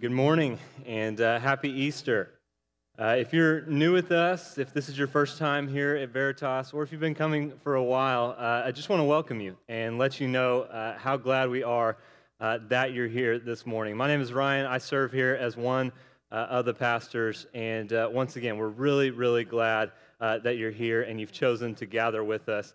Good morning and uh, happy Easter. Uh, if you're new with us, if this is your first time here at Veritas, or if you've been coming for a while, uh, I just want to welcome you and let you know uh, how glad we are uh, that you're here this morning. My name is Ryan. I serve here as one uh, of the pastors. And once again, we're really, really glad that you're here and you've chosen to gather with us.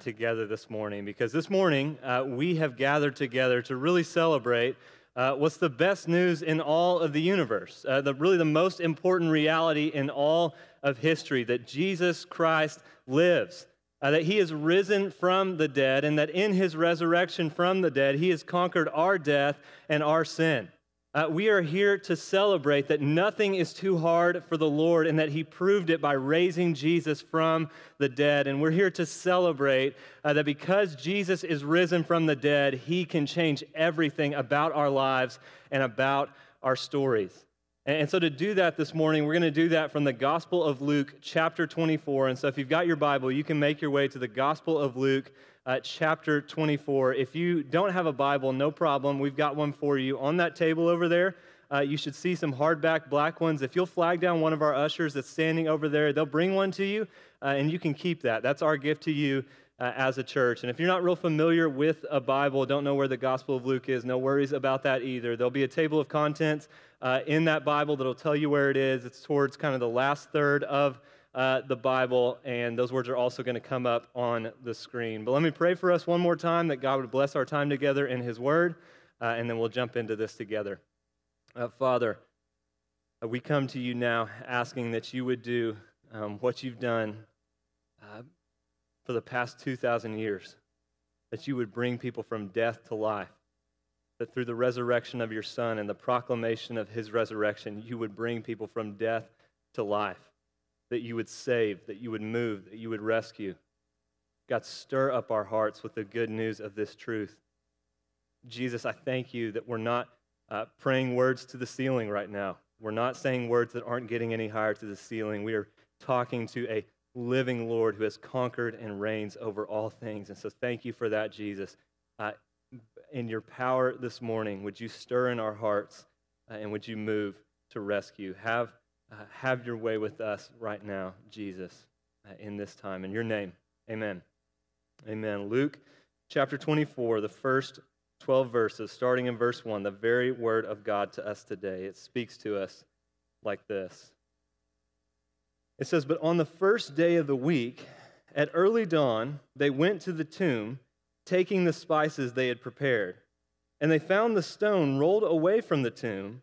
together this morning, because this morning we have gathered together to really celebrate uh, what's the best news in all of the universe, uh, the, really the most important reality in all of history that Jesus Christ lives, uh, that he is risen from the dead, and that in his resurrection from the dead, he has conquered our death and our sin. Uh, we are here to celebrate that nothing is too hard for the Lord and that He proved it by raising Jesus from the dead. And we're here to celebrate uh, that because Jesus is risen from the dead, He can change everything about our lives and about our stories. And, and so, to do that this morning, we're going to do that from the Gospel of Luke, chapter 24. And so, if you've got your Bible, you can make your way to the Gospel of Luke uh, chapter 24. If you don't have a Bible, no problem. We've got one for you on that table over there. Uh, you should see some hardback black ones. If you'll flag down one of our ushers that's standing over there, they'll bring one to you, uh, and you can keep that. That's our gift to you uh, as a church. And if you're not real familiar with a Bible, don't know where the Gospel of Luke is, no worries about that either. There'll be a table of contents uh, in that Bible that'll tell you where it is. It's towards kind of the last third of uh, the Bible, and those words are also going to come up on the screen. But let me pray for us one more time that God would bless our time together in His Word, uh, and then we'll jump into this together. Uh, Father, uh, we come to you now asking that you would do um, what you've done uh, for the past 2,000 years, that you would bring people from death to life. That through the resurrection of your Son and the proclamation of his resurrection, you would bring people from death to life that you would save, that you would move, that you would rescue. God, stir up our hearts with the good news of this truth. Jesus, I thank you that we're not uh, praying words to the ceiling right now. We're not saying words that aren't getting any higher to the ceiling. We are talking to a living Lord who has conquered and reigns over all things. And so thank you for that, Jesus. Uh, in your power this morning, would you stir in our hearts uh, and would you move to rescue? Have uh, have your way with us right now, Jesus, uh, in this time. In your name, amen. Amen. Luke chapter 24, the first 12 verses, starting in verse 1, the very word of God to us today. It speaks to us like this. It says, But on the first day of the week, at early dawn, they went to the tomb, taking the spices they had prepared. And they found the stone rolled away from the tomb,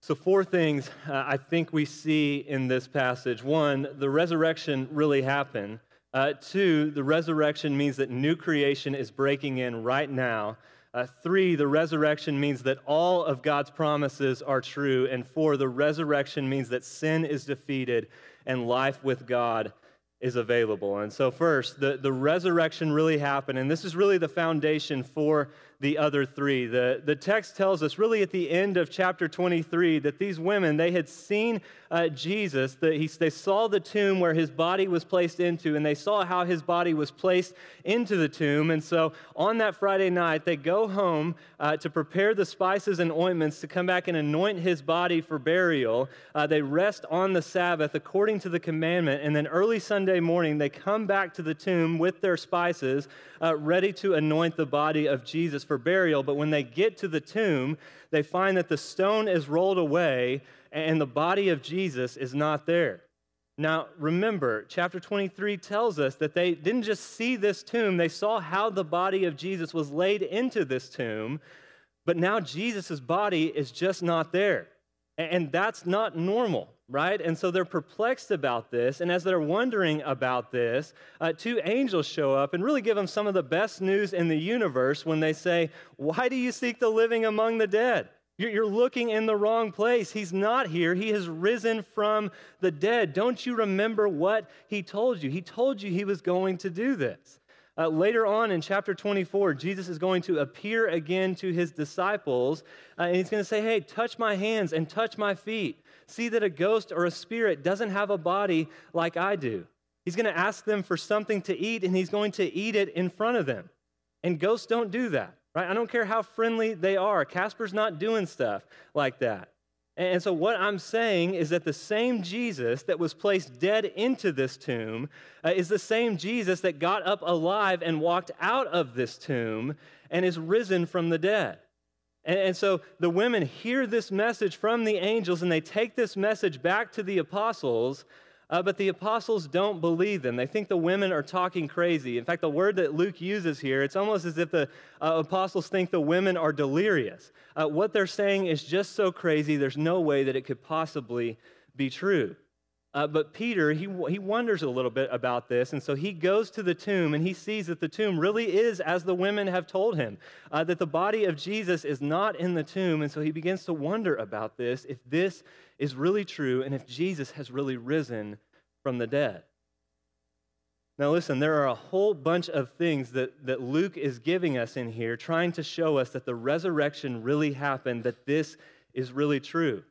So, four things uh, I think we see in this passage. One, the resurrection really happened. Uh, two, the resurrection means that new creation is breaking in right now. Uh, three, the resurrection means that all of God's promises are true. And four, the resurrection means that sin is defeated and life with God is available. And so, first, the, the resurrection really happened, and this is really the foundation for the other three. The, the text tells us, really at the end of chapter 23, that these women, they had seen uh, Jesus, that he, they saw the tomb where his body was placed into, and they saw how his body was placed into the tomb. And so on that Friday night, they go home uh, to prepare the spices and ointments to come back and anoint his body for burial. Uh, they rest on the Sabbath according to the commandment, and then early Sunday morning, they come back to the tomb with their spices, uh, ready to anoint the body of Jesus for burial. But when they get to the tomb, they find that the stone is rolled away and the body of Jesus is not there. Now, remember, chapter 23 tells us that they didn't just see this tomb, they saw how the body of Jesus was laid into this tomb, but now Jesus' body is just not there. And that's not normal, right? And so they're perplexed about this. And as they're wondering about this, uh, two angels show up and really give them some of the best news in the universe when they say, Why do you seek the living among the dead? You're looking in the wrong place. He's not here. He has risen from the dead. Don't you remember what he told you? He told you he was going to do this. Uh, later on in chapter 24, Jesus is going to appear again to his disciples, uh, and he's going to say, Hey, touch my hands and touch my feet. See that a ghost or a spirit doesn't have a body like I do. He's going to ask them for something to eat, and he's going to eat it in front of them. And ghosts don't do that. Right? I don't care how friendly they are. Casper's not doing stuff like that. And so, what I'm saying is that the same Jesus that was placed dead into this tomb uh, is the same Jesus that got up alive and walked out of this tomb and is risen from the dead. And, and so, the women hear this message from the angels and they take this message back to the apostles. Uh, but the apostles don't believe them. They think the women are talking crazy. In fact, the word that Luke uses here, it's almost as if the uh, apostles think the women are delirious. Uh, what they're saying is just so crazy, there's no way that it could possibly be true. Uh, but Peter, he, he wonders a little bit about this, and so he goes to the tomb and he sees that the tomb really is as the women have told him, uh, that the body of Jesus is not in the tomb, and so he begins to wonder about this if this is really true and if Jesus has really risen from the dead. Now, listen, there are a whole bunch of things that, that Luke is giving us in here, trying to show us that the resurrection really happened, that this is really true.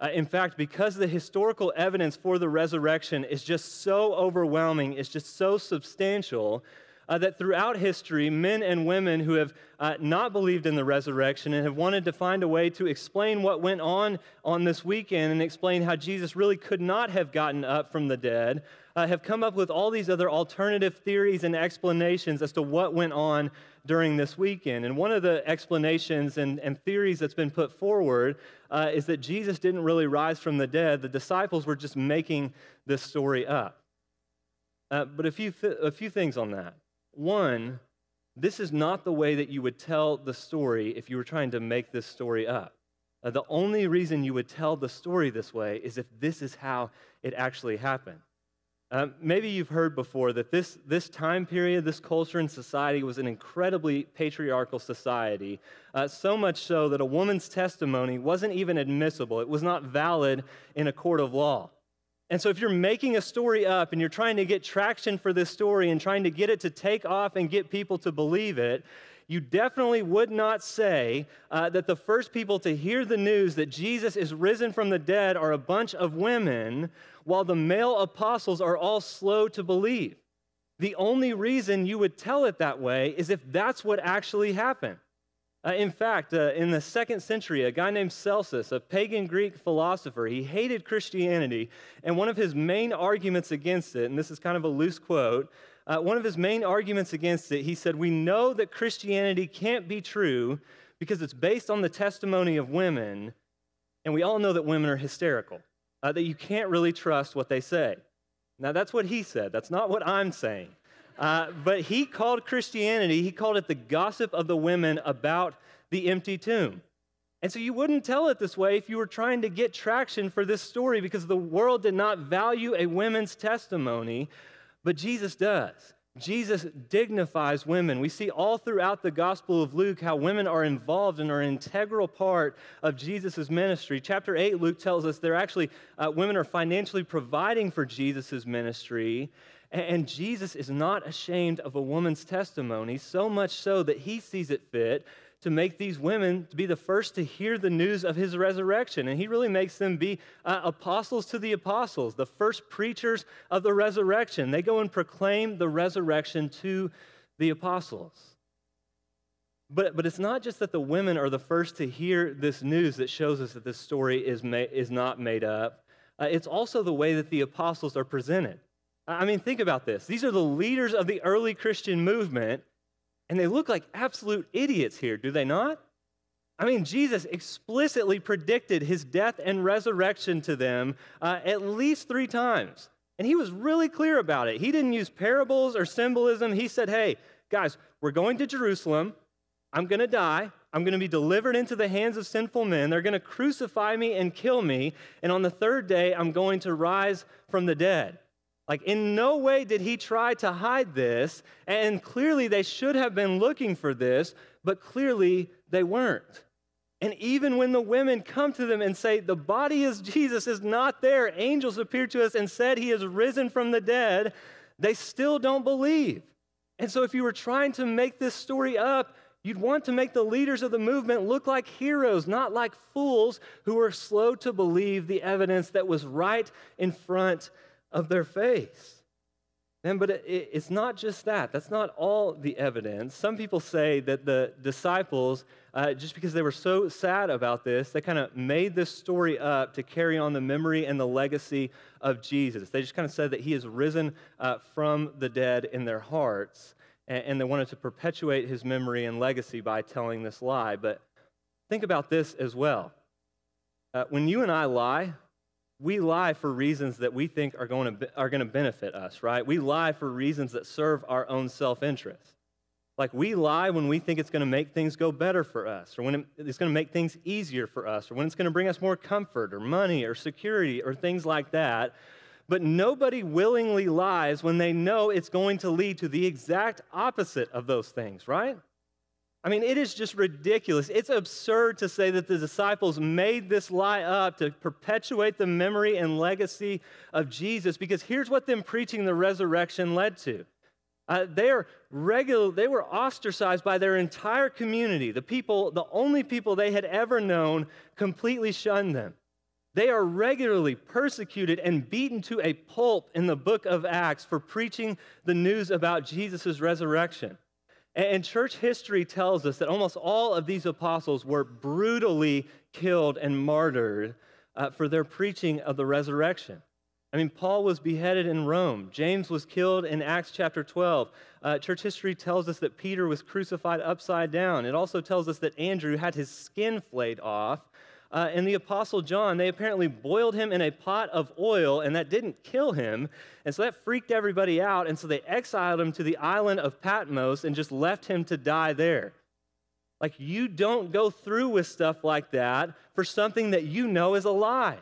Uh, in fact, because the historical evidence for the resurrection is just so overwhelming, it's just so substantial, uh, that throughout history, men and women who have uh, not believed in the resurrection and have wanted to find a way to explain what went on on this weekend and explain how Jesus really could not have gotten up from the dead uh, have come up with all these other alternative theories and explanations as to what went on during this weekend. And one of the explanations and, and theories that's been put forward uh, is that Jesus didn't really rise from the dead. The disciples were just making this story up. Uh, but a few, th- a few things on that. One, this is not the way that you would tell the story if you were trying to make this story up. Uh, the only reason you would tell the story this way is if this is how it actually happened. Uh, maybe you've heard before that this, this time period, this culture and society was an incredibly patriarchal society, uh, so much so that a woman's testimony wasn't even admissible. It was not valid in a court of law. And so, if you're making a story up and you're trying to get traction for this story and trying to get it to take off and get people to believe it, you definitely would not say uh, that the first people to hear the news that Jesus is risen from the dead are a bunch of women, while the male apostles are all slow to believe. The only reason you would tell it that way is if that's what actually happened. Uh, in fact, uh, in the second century, a guy named Celsus, a pagan Greek philosopher, he hated Christianity, and one of his main arguments against it, and this is kind of a loose quote, uh, one of his main arguments against it, he said, We know that Christianity can't be true because it's based on the testimony of women, and we all know that women are hysterical, uh, that you can't really trust what they say. Now, that's what he said. That's not what I'm saying. Uh, but he called Christianity, he called it the gossip of the women about the empty tomb. And so you wouldn't tell it this way if you were trying to get traction for this story because the world did not value a women's testimony, but Jesus does. Jesus dignifies women. We see all throughout the Gospel of Luke how women are involved and are an integral part of Jesus' ministry. Chapter 8, Luke tells us they're actually, uh, women are financially providing for Jesus' ministry. And Jesus is not ashamed of a woman's testimony, so much so that he sees it fit to make these women to be the first to hear the news of his resurrection. And he really makes them be uh, apostles to the apostles, the first preachers of the resurrection. They go and proclaim the resurrection to the apostles. But, but it's not just that the women are the first to hear this news that shows us that this story is, ma- is not made up. Uh, it's also the way that the apostles are presented. I mean, think about this. These are the leaders of the early Christian movement, And they look like absolute idiots here, do they not? I mean, Jesus explicitly predicted his death and resurrection to them uh, at least three times. And he was really clear about it. He didn't use parables or symbolism. He said, hey, guys, we're going to Jerusalem. I'm going to die. I'm going to be delivered into the hands of sinful men. They're going to crucify me and kill me. And on the third day, I'm going to rise from the dead. Like, in no way did he try to hide this. And clearly, they should have been looking for this, but clearly, they weren't. And even when the women come to them and say, The body of Jesus is not there, angels appeared to us and said he is risen from the dead, they still don't believe. And so, if you were trying to make this story up, you'd want to make the leaders of the movement look like heroes, not like fools who were slow to believe the evidence that was right in front of their face. And but it, it's not just that. That's not all the evidence. Some people say that the disciples, uh, just because they were so sad about this, they kind of made this story up to carry on the memory and the legacy of Jesus. They just kind of said that he is risen uh, from the dead in their hearts, and, and they wanted to perpetuate his memory and legacy by telling this lie. But think about this as well. Uh, when you and I lie, we lie for reasons that we think are going to, are going to benefit us, right? We lie for reasons that serve our own self interest. Like we lie when we think it's going to make things go better for us, or when it's going to make things easier for us, or when it's going to bring us more comfort, or money, or security, or things like that. But nobody willingly lies when they know it's going to lead to the exact opposite of those things, right? I mean, it is just ridiculous. It's absurd to say that the disciples made this lie up to perpetuate the memory and legacy of Jesus because here's what them preaching the resurrection led to. Uh, they, are regular, they were ostracized by their entire community. The people, the only people they had ever known, completely shunned them. They are regularly persecuted and beaten to a pulp in the book of Acts for preaching the news about Jesus' resurrection. And church history tells us that almost all of these apostles were brutally killed and martyred uh, for their preaching of the resurrection. I mean, Paul was beheaded in Rome. James was killed in Acts chapter 12. Uh, church history tells us that Peter was crucified upside down. It also tells us that Andrew had his skin flayed off uh, and the Apostle John, they apparently boiled him in a pot of oil, and that didn't kill him. And so that freaked everybody out. And so they exiled him to the island of Patmos and just left him to die there. Like, you don't go through with stuff like that for something that you know is a lie.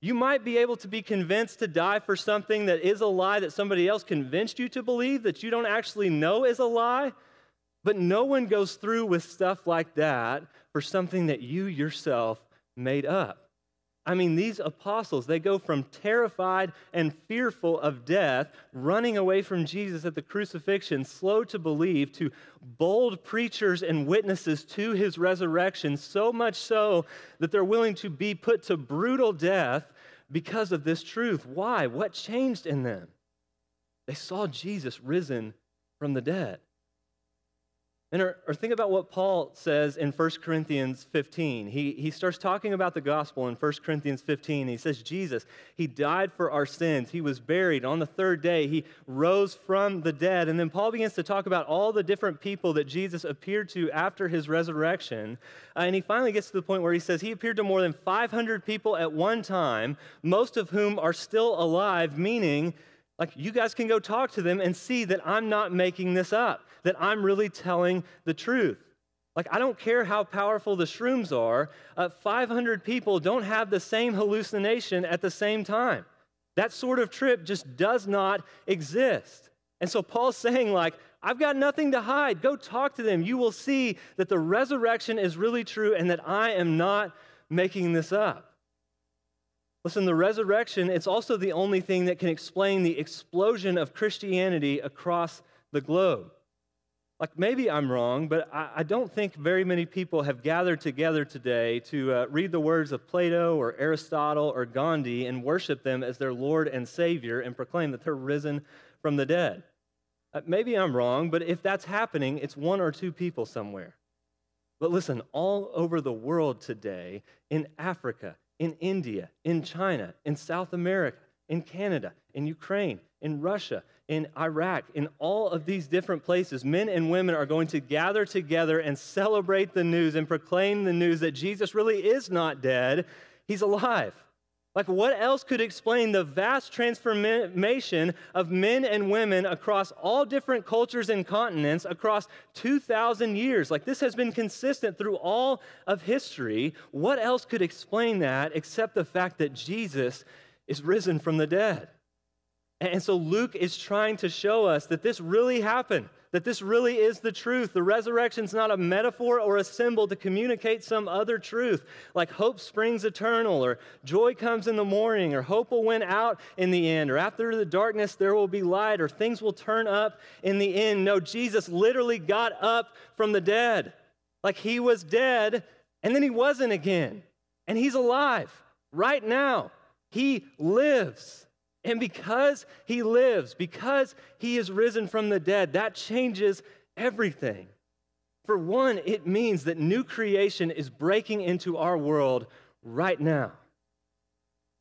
You might be able to be convinced to die for something that is a lie that somebody else convinced you to believe that you don't actually know is a lie. But no one goes through with stuff like that for something that you yourself made up. I mean, these apostles, they go from terrified and fearful of death, running away from Jesus at the crucifixion, slow to believe, to bold preachers and witnesses to his resurrection, so much so that they're willing to be put to brutal death because of this truth. Why? What changed in them? They saw Jesus risen from the dead. And or, or, think about what Paul says in 1 Corinthians 15. He, he starts talking about the gospel in 1 Corinthians 15. He says, Jesus, he died for our sins. He was buried. On the third day, he rose from the dead. And then Paul begins to talk about all the different people that Jesus appeared to after his resurrection. Uh, and he finally gets to the point where he says he appeared to more than 500 people at one time, most of whom are still alive, meaning like, you guys can go talk to them and see that I'm not making this up, that I'm really telling the truth. Like, I don't care how powerful the shrooms are, uh, 500 people don't have the same hallucination at the same time. That sort of trip just does not exist. And so Paul's saying, like, I've got nothing to hide. Go talk to them. You will see that the resurrection is really true and that I am not making this up. Listen, the resurrection, it's also the only thing that can explain the explosion of Christianity across the globe. Like, maybe I'm wrong, but I, I don't think very many people have gathered together today to uh, read the words of Plato or Aristotle or Gandhi and worship them as their Lord and Savior and proclaim that they're risen from the dead. Uh, maybe I'm wrong, but if that's happening, it's one or two people somewhere. But listen, all over the world today, in Africa, in India, in China, in South America, in Canada, in Ukraine, in Russia, in Iraq, in all of these different places, men and women are going to gather together and celebrate the news and proclaim the news that Jesus really is not dead, he's alive. Like, what else could explain the vast transformation of men and women across all different cultures and continents across 2,000 years? Like, this has been consistent through all of history. What else could explain that except the fact that Jesus is risen from the dead? And so, Luke is trying to show us that this really happened that this really is the truth. The resurrection's not a metaphor or a symbol to communicate some other truth, like hope springs eternal, or joy comes in the morning, or hope will win out in the end, or after the darkness there will be light, or things will turn up in the end. No, Jesus literally got up from the dead. Like he was dead, and then he wasn't again. And he's alive right now. He lives. And because he lives, because he is risen from the dead, that changes everything. For one, it means that new creation is breaking into our world right now.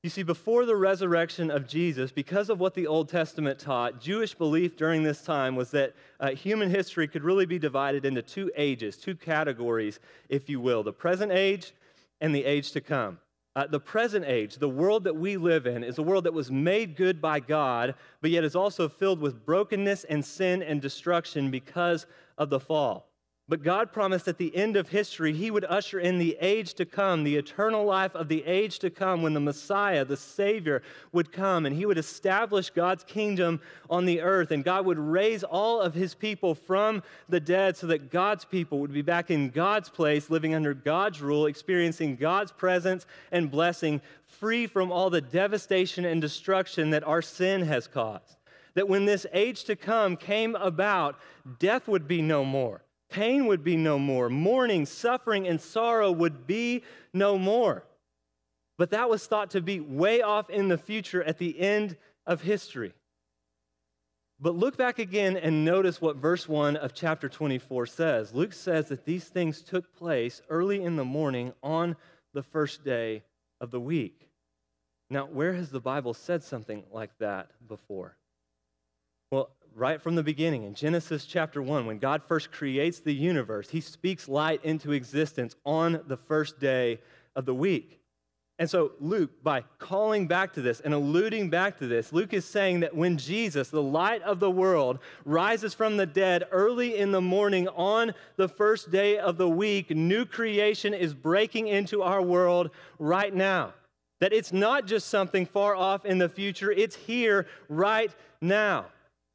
You see, before the resurrection of Jesus, because of what the Old Testament taught, Jewish belief during this time was that uh, human history could really be divided into two ages, two categories, if you will the present age and the age to come. Uh, the present age, the world that we live in, is a world that was made good by God, but yet is also filled with brokenness and sin and destruction because of the fall. But God promised at the end of history, He would usher in the age to come, the eternal life of the age to come, when the Messiah, the Savior, would come and He would establish God's kingdom on the earth. And God would raise all of His people from the dead so that God's people would be back in God's place, living under God's rule, experiencing God's presence and blessing, free from all the devastation and destruction that our sin has caused. That when this age to come came about, death would be no more Pain would be no more. Mourning, suffering, and sorrow would be no more. But that was thought to be way off in the future at the end of history. But look back again and notice what verse 1 of chapter 24 says. Luke says that these things took place early in the morning on the first day of the week. Now, where has the Bible said something like that before? Well, right from the beginning in Genesis chapter 1, when God first creates the universe, he speaks light into existence on the first day of the week. And so, Luke, by calling back to this and alluding back to this, Luke is saying that when Jesus, the light of the world, rises from the dead early in the morning on the first day of the week, new creation is breaking into our world right now. That it's not just something far off in the future, it's here right now.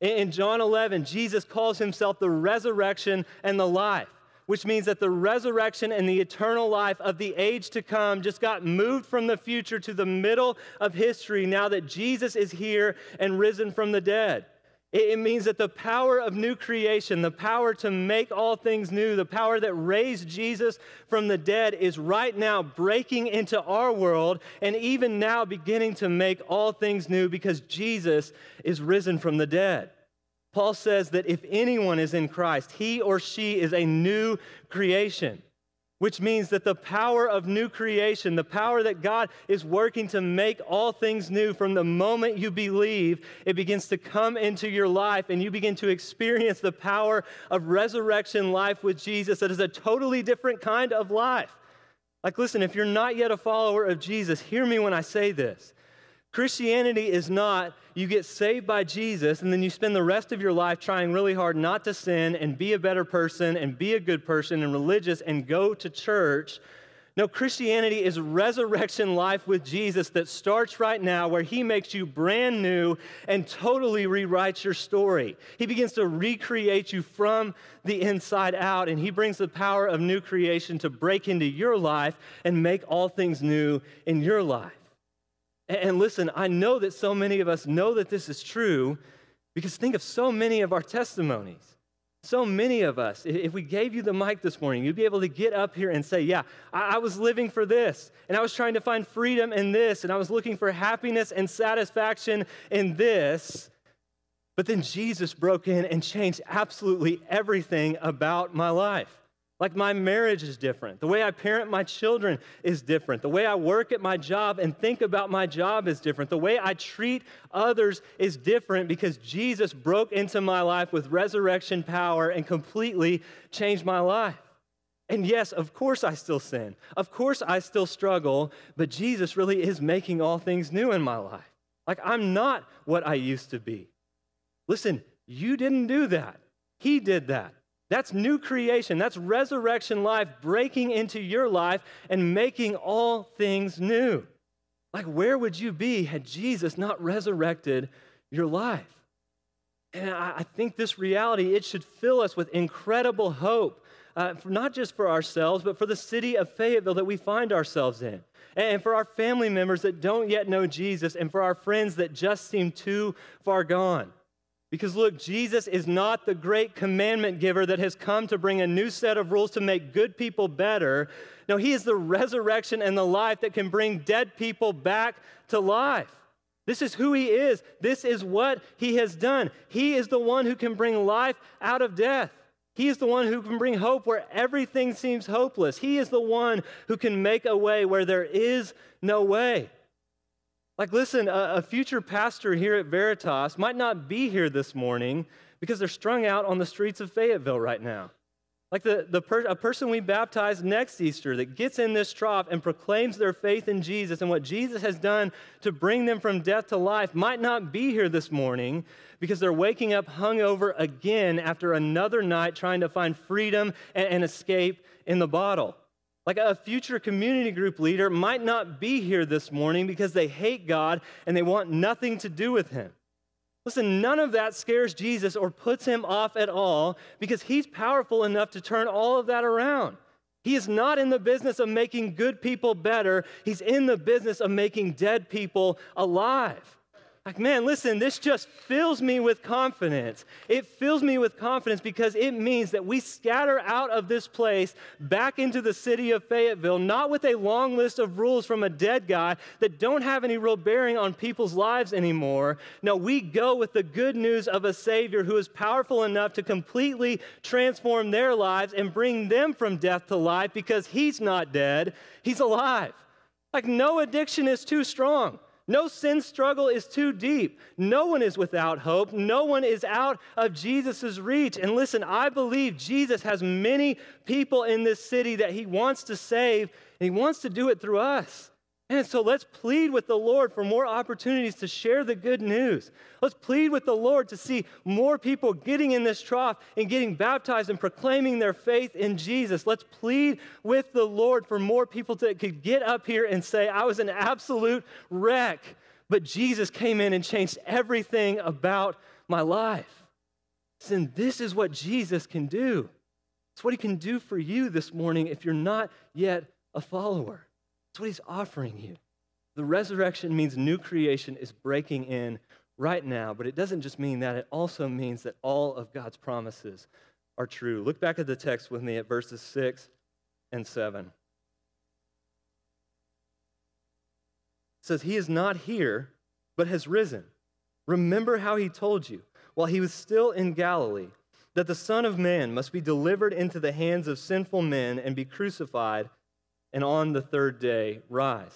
In John 11, Jesus calls himself the resurrection and the life, which means that the resurrection and the eternal life of the age to come just got moved from the future to the middle of history now that Jesus is here and risen from the dead. It means that the power of new creation, the power to make all things new, the power that raised Jesus from the dead is right now breaking into our world and even now beginning to make all things new because Jesus is risen from the dead. Paul says that if anyone is in Christ, he or she is a new creation which means that the power of new creation, the power that God is working to make all things new from the moment you believe, it begins to come into your life and you begin to experience the power of resurrection life with Jesus. That is a totally different kind of life. Like, listen, if you're not yet a follower of Jesus, hear me when I say this. Christianity is not you get saved by Jesus and then you spend the rest of your life trying really hard not to sin and be a better person and be a good person and religious and go to church. No, Christianity is resurrection life with Jesus that starts right now, where He makes you brand new and totally rewrites your story. He begins to recreate you from the inside out, and He brings the power of new creation to break into your life and make all things new in your life. And listen, I know that so many of us know that this is true because think of so many of our testimonies. So many of us, if we gave you the mic this morning, you'd be able to get up here and say, Yeah, I, was living for this, and I was trying to find freedom in this, and I was looking for happiness and satisfaction in this. But then Jesus broke in and changed absolutely everything about my life. Like my marriage is different. The way I parent my children is different. The way I work at my job and think about my job is different. The way I treat others is different because Jesus broke into my life with resurrection power and completely changed my life. And yes, of course I still sin. Of course I still struggle, but Jesus really is making all things new in my life. Like I'm not what I used to be. Listen, you didn't do that. He did that. That's new creation. That's resurrection life breaking into your life and making all things new. Like, where would you be had Jesus not resurrected your life? And I, think this reality, it should fill us with incredible hope, uh, not just for ourselves, but for the city of Fayetteville that we find ourselves in, and for our family members that don't yet know Jesus, and for our friends that just seem too far gone. Because look, Jesus is not the great commandment giver that has come to bring a new set of rules to make good people better. No, he is the resurrection and the life that can bring dead people back to life. This is who he is. This is what he has done. He is the one who can bring life out of death. He is the one who can bring hope where everything seems hopeless. He is the one who can make a way where there is no way. Like, listen, a, a, future pastor here at Veritas might not be here this morning because they're strung out on the streets of Fayetteville right now. Like the, the per, a person we baptize next Easter that gets in this trough and proclaims their faith in Jesus and what Jesus has done to bring them from death to life might not be here this morning because they're waking up hungover again after another night trying to find freedom and, and escape in the bottle. Like a future community group leader might not be here this morning because they hate God and they want nothing to do with Him. Listen, none of that scares Jesus or puts him off at all because he's powerful enough to turn all of that around. He is not in the business of making good people better, he's in the business of making dead people alive. Like, man, listen, this just fills me with confidence. It fills me with confidence because it means that we scatter out of this place back into the city of Fayetteville, not with a long list of rules from a dead guy that don't have any real bearing on people's lives anymore. No, we go with the good news of a Savior who is powerful enough to completely transform their lives and bring them from death to life because He's not dead, He's alive. Like, no addiction is too strong. No sin struggle is too deep. No one is without hope. No one is out of Jesus' reach. And listen, I believe Jesus has many people in this city that he wants to save, and he wants to do it through us. And so let's plead with the Lord for more opportunities to share the good news. Let's plead with the Lord to see more people getting in this trough and getting baptized and proclaiming their faith in Jesus. Let's plead with the Lord for more people that could get up here and say, I was an absolute wreck, but Jesus came in and changed everything about my life. And this is what Jesus can do. It's what he can do for you this morning if you're not yet a follower. That's what he's offering you. The resurrection means new creation is breaking in right now, but it doesn't just mean that, it also means that all of God's promises are true. Look back at the text with me at verses 6 and 7. It says, He is not here, but has risen. Remember how he told you while he was still in Galilee that the Son of Man must be delivered into the hands of sinful men and be crucified and on the third day rise.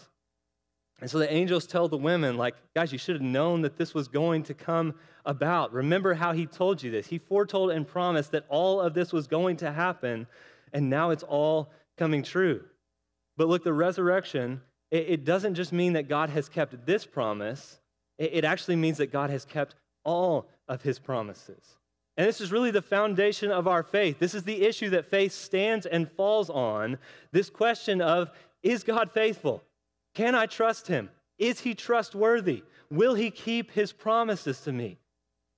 And so the angels tell the women, like, guys, you should have known that this was going to come about. Remember how he told you this. He foretold and promised that all of this was going to happen, and now it's all coming true. But look, the resurrection, it, doesn't just mean that God has kept this promise, it actually means that God has kept all of his promises. And this is really the foundation of our faith. This is the issue that faith stands and falls on. This question of is God faithful? Can I trust him? Is he trustworthy? Will he keep his promises to me?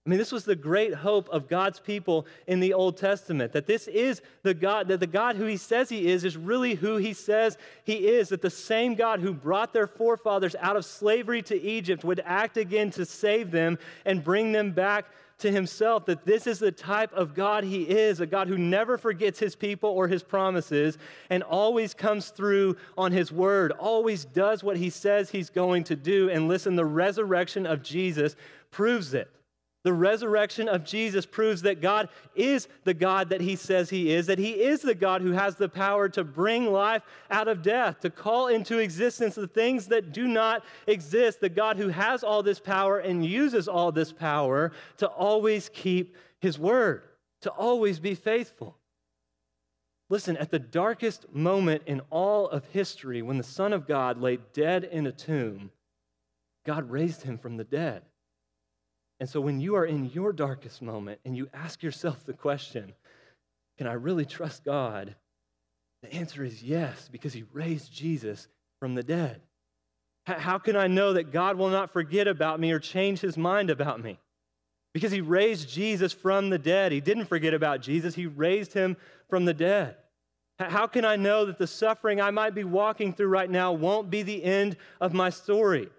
I mean, this was the great hope of God's people in the Old Testament that this is the God, that the God who he says he is is really who he says he is. That the same God who brought their forefathers out of slavery to Egypt would act again to save them and bring them back to himself that this is the type of God he is a God who never forgets his people or his promises and always comes through on his word, always does what he says he's going to do. And listen, the resurrection of Jesus proves it. The resurrection of Jesus proves that God is the God that he says he is, that he is the God who has the power to bring life out of death, to call into existence the things that do not exist, the God who has all this power and uses all this power to always keep his word, to always be faithful. Listen, at the darkest moment in all of history, when the Son of God lay dead in a tomb, God raised him from the dead. And so when you are in your darkest moment and you ask yourself the question, can I really trust God? The answer is yes, because he raised Jesus from the dead. How can I know that God will not forget about me or change his mind about me? Because he raised Jesus from the dead. He didn't forget about Jesus, he raised him from the dead. How can I know that the suffering I might be walking through right now won't be the end of my story?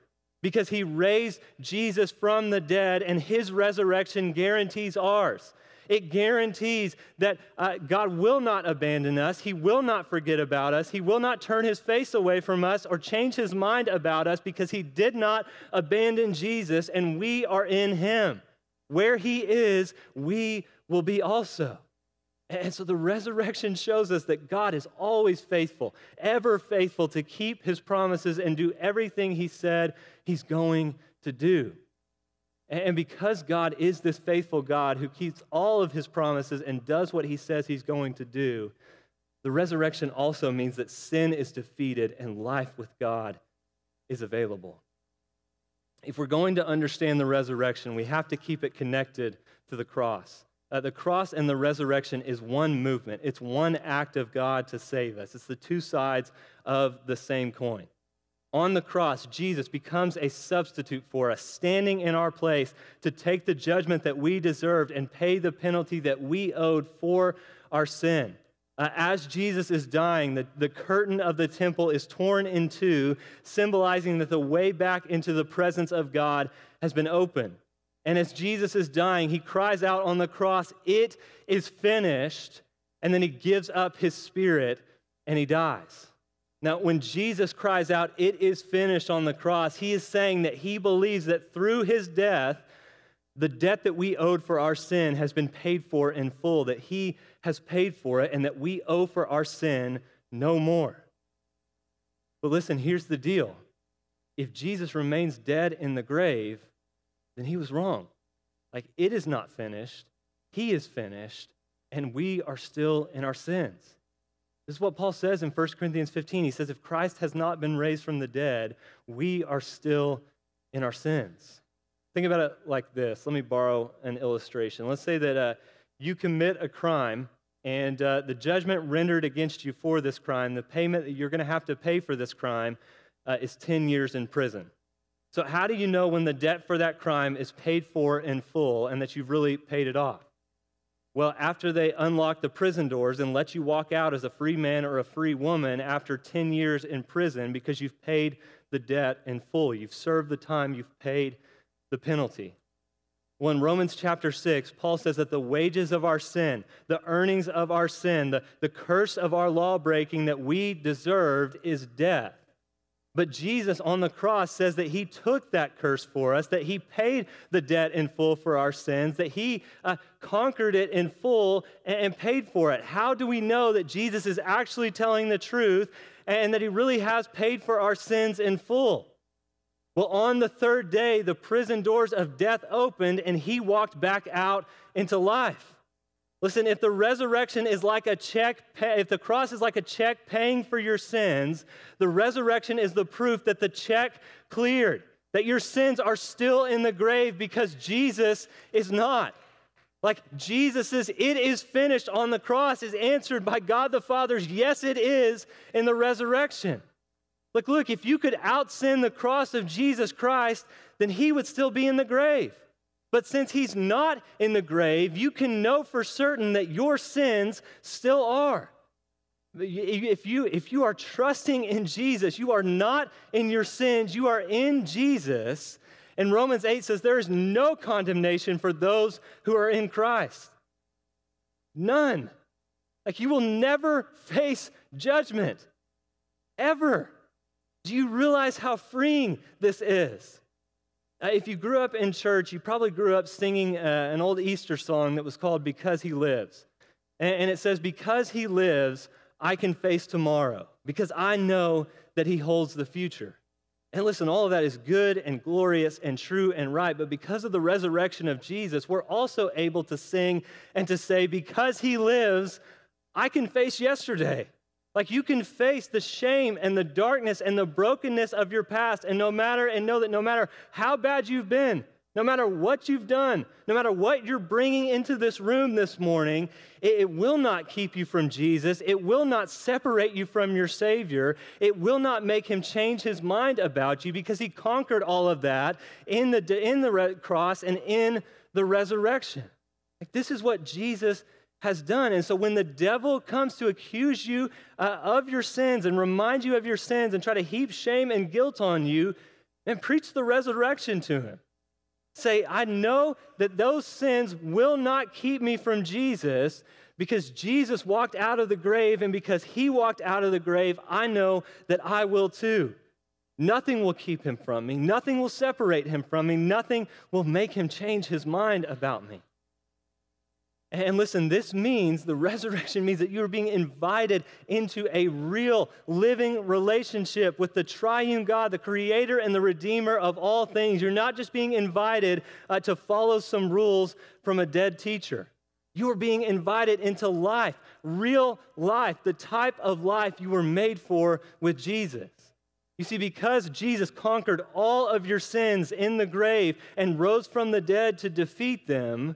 Because he raised Jesus from the dead, and his resurrection guarantees ours. It guarantees that uh, God will not abandon us. He will not forget about us. He will not turn his face away from us or change his mind about us because he did not abandon Jesus, and we are in him. Where he is, we will be also. And so the resurrection shows us that God is always faithful, ever faithful to keep his promises and do everything he said he's going to do. And because God is this faithful God who keeps all of his promises and does what he says he's going to do, the resurrection also means that sin is defeated and life with God is available. If we're going to understand the resurrection, we have to keep it connected to the cross. Uh, the cross and the resurrection is one movement, it's one act of God to save us. It's the two sides of the same coin. On the cross, Jesus becomes a substitute for us, standing in our place to take the judgment that we deserved and pay the penalty that we owed for our sin. Uh, as Jesus is dying, the, the curtain of the temple is torn in two, symbolizing that the way back into the presence of God has been opened. And as Jesus is dying, he cries out on the cross, It is finished. And then he gives up his spirit and he dies. Now, when Jesus cries out, It is finished on the cross, he is saying that he believes that through his death, the debt that we owed for our sin has been paid for in full, that he has paid for it, and that we owe for our sin no more. But listen, here's the deal if Jesus remains dead in the grave, then he was wrong. Like, it is not finished, he is finished, and we are still in our sins. This is what Paul says in 1 Corinthians 15. He says, If Christ has not been raised from the dead, we are still in our sins. Think about it like this. Let me borrow an illustration. Let's say that uh, you commit a crime, and uh, the judgment rendered against you for this crime, the payment that you're going to have to pay for this crime, uh, is 10 years in prison. So, how do you know when the debt for that crime is paid for in full and that you've really paid it off? Well, after they unlock the prison doors and let you walk out as a free man or a free woman after 10 years in prison because you've paid the debt in full, you've served the time, you've paid the penalty. Well, in Romans chapter 6, Paul says that the wages of our sin, the earnings of our sin, the, the curse of our law breaking that we deserved is death. But Jesus on the cross says that he took that curse for us, that he paid the debt in full for our sins, that he uh, conquered it in full and, and paid for it. How do we know that Jesus is actually telling the truth and that he really has paid for our sins in full? Well, on the third day, the prison doors of death opened and he walked back out into life. Listen, if the resurrection is like a check, if the cross is like a check paying for your sins, the resurrection is the proof that the check cleared, that your sins are still in the grave because Jesus is not. Like Jesus's, it is finished on the cross is answered by God the Father's, yes, it is in the resurrection. Look, look, if you could out sin the cross of Jesus Christ, then he would still be in the grave. But since he's not in the grave, you can know for certain that your sins still are. If you, if you are trusting in Jesus, you are not in your sins, you are in Jesus. And Romans 8 says there is no condemnation for those who are in Christ. None. Like you will never face judgment, ever. Do you realize how freeing this is? Uh, if you grew up in church, you probably grew up singing uh, an old Easter song that was called Because He Lives. And, and it says, Because He lives, I can face tomorrow, because I know that He holds the future. And listen, all of that is good and glorious and true and right, but because of the resurrection of Jesus, we're also able to sing and to say, Because He lives, I can face yesterday. Like you can face the shame and the darkness and the brokenness of your past, and no matter, and know that no matter how bad you've been, no matter what you've done, no matter what you're bringing into this room this morning, it, it, will not keep you from Jesus. It will not separate you from your Savior. It will not make him change his mind about you because he conquered all of that in the, in the cross and in the resurrection. Like this is what Jesus has done. And so when the devil comes to accuse you uh, of your sins and remind you of your sins and try to heap shame and guilt on you, then preach the resurrection to him. Say, I know that those sins will not keep me from Jesus because Jesus walked out of the grave, and because he walked out of the grave, I know that I will too. Nothing will keep him from me. Nothing will separate him from me. Nothing will make him change his mind about me. And listen, this means the resurrection means that you are being invited into a real living relationship with the triune God, the creator and the redeemer of all things. You're not just being invited uh, to follow some rules from a dead teacher. You are being invited into life, real life, the type of life you were made for with Jesus. You see, because Jesus conquered all of your sins in the grave and rose from the dead to defeat them,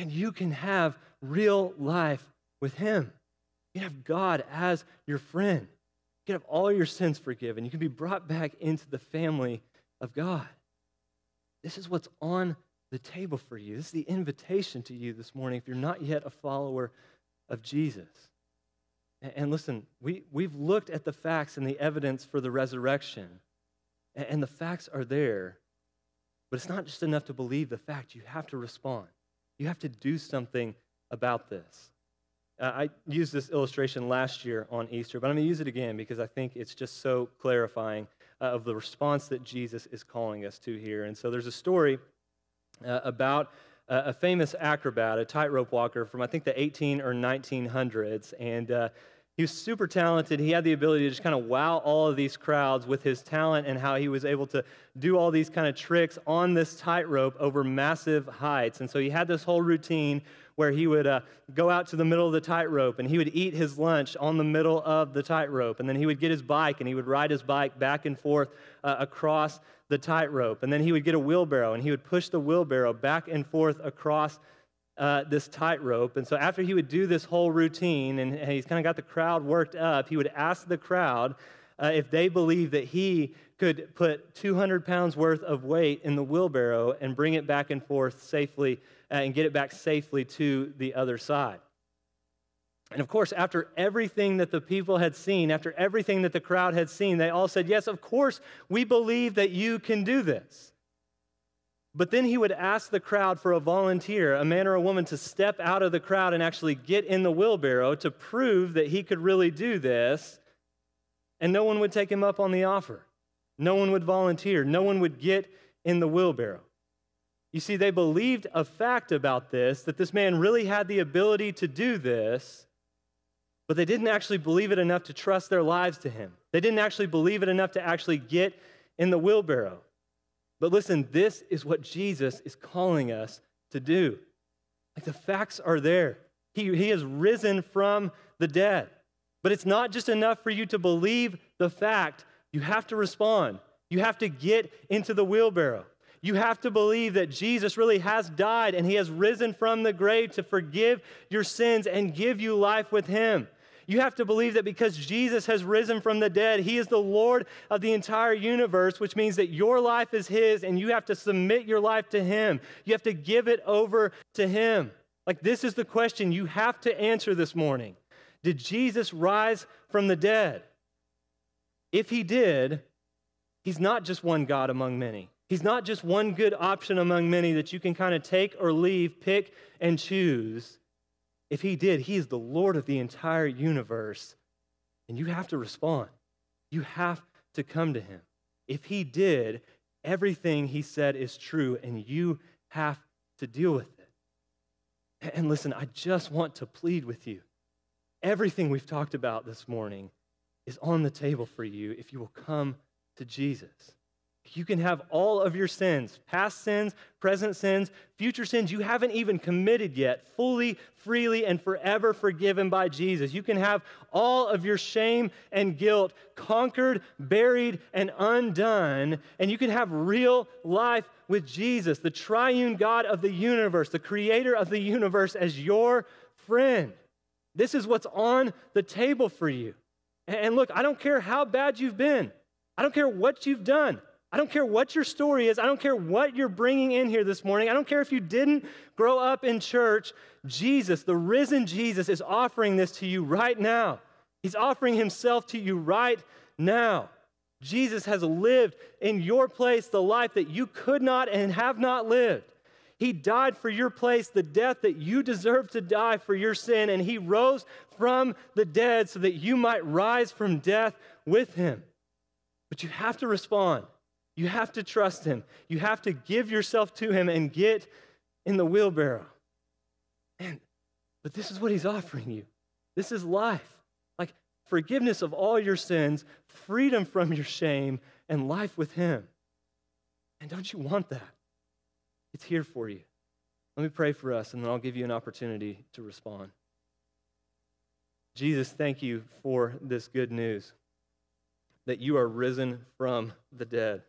and you can have real life with Him. You can have God as your friend. You can have all your sins forgiven. You can be brought back into the family of God. This is what's on the table for you. This is the invitation to you this morning if you're not yet a follower of Jesus. And listen, we, we've looked at the facts and the evidence for the resurrection, and the facts are there. But it's not just enough to believe the fact, you have to respond. You have to do something about this. Uh, I used this illustration last year on Easter, but I'm going to use it again because I think it's just so clarifying uh, of the response that Jesus is calling us to here. And so there's a story uh, about a famous acrobat, a tightrope walker from I think the 18 or 1900s, and uh, he was super talented. He had the ability to just kind of wow all of these crowds with his talent and how he was able to do all these kind of tricks on this tightrope over massive heights. And so he had this whole routine where he would uh, go out to the middle of the tightrope and he would eat his lunch on the middle of the tightrope. And then he would get his bike and he would ride his bike back and forth uh, across the tightrope. And then he would get a wheelbarrow and he would push the wheelbarrow back and forth across uh, this tightrope. And so after he would do this whole routine and, he's kind of got the crowd worked up, he would ask the crowd uh, if they believed that he could put 200 pounds worth of weight in the wheelbarrow and bring it back and forth safely uh, and get it back safely to the other side. And of course, after everything that the people had seen, after everything that the crowd had seen, they all said, Yes, of course, we believe that you can do this. But then he would ask the crowd for a volunteer, a man or a woman, to step out of the crowd and actually get in the wheelbarrow to prove that he could really do this. And no one would take him up on the offer. No one would volunteer. No one would get in the wheelbarrow. You see, they believed a fact about this that this man really had the ability to do this, but they didn't actually believe it enough to trust their lives to him. They didn't actually believe it enough to actually get in the wheelbarrow. But listen, this is what Jesus is calling us to do. Like the facts are there. He, he has risen from the dead. But it's not just enough for you to believe the fact, you have to respond. You have to get into the wheelbarrow. You have to believe that Jesus really has died and he has risen from the grave to forgive your sins and give you life with him. You have to believe that because Jesus has risen from the dead, He is the Lord of the entire universe, which means that your life is His and you have to submit your life to Him. You have to give it over to Him. Like, this is the question you have to answer this morning Did Jesus rise from the dead? If He did, He's not just one God among many. He's not just one good option among many that you can kind of take or leave, pick and choose. If he did, he is the Lord of the entire universe. And you have to respond. You have to come to him. If he did, everything he said is true, and you have to deal with it. And listen, I just want to plead with you. Everything we've talked about this morning is on the table for you if you will come to Jesus. You can have all of your sins, past sins, present sins, future sins you haven't even committed yet, fully, freely, and forever forgiven by Jesus. You can have all of your shame and guilt conquered, buried, and undone. And you can have real life with Jesus, the triune God of the universe, the creator of the universe, as your friend. This is what's on the table for you. And look, I don't care how bad you've been, I don't care what you've done. I don't care what your story is. I don't care what you're bringing in here this morning. I don't care if you didn't grow up in church. Jesus, the risen Jesus, is offering this to you right now. He's offering himself to you right now. Jesus has lived in your place the life that you could not and have not lived. He died for your place, the death that you deserve to die for your sin, and he rose from the dead so that you might rise from death with him. But you have to respond. You have to trust Him. You have to give yourself to Him and get in the wheelbarrow. But this is what He's offering you this is life like forgiveness of all your sins, freedom from your shame, and life with Him. And don't you want that? It's here for you. Let me pray for us, and then I'll give you an opportunity to respond. Jesus, thank you for this good news that you are risen from the dead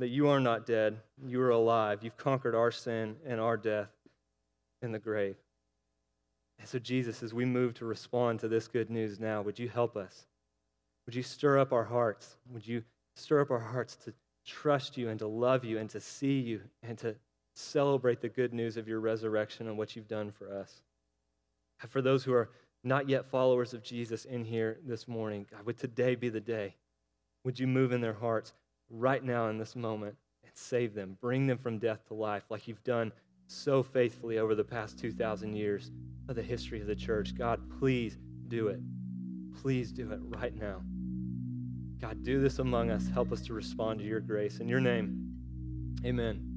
that you are not dead, you are alive. You've conquered our sin and our death in the grave. And so, Jesus, as we move to respond to this good news now, would you help us? Would you stir up our hearts? Would you stir up our hearts to trust you and to love you and to see you and to celebrate the good news of your resurrection and what you've done for us? For those who are not yet followers of Jesus in here this morning, God, would today be the day? Would you move in their hearts? Right now in this moment and save them. Bring them from death to life like you've done so faithfully over the past 2,000 years of the history of the church. God, please do it. Please do it right now. God, do this among us. Help us to respond to your grace. In your name, amen.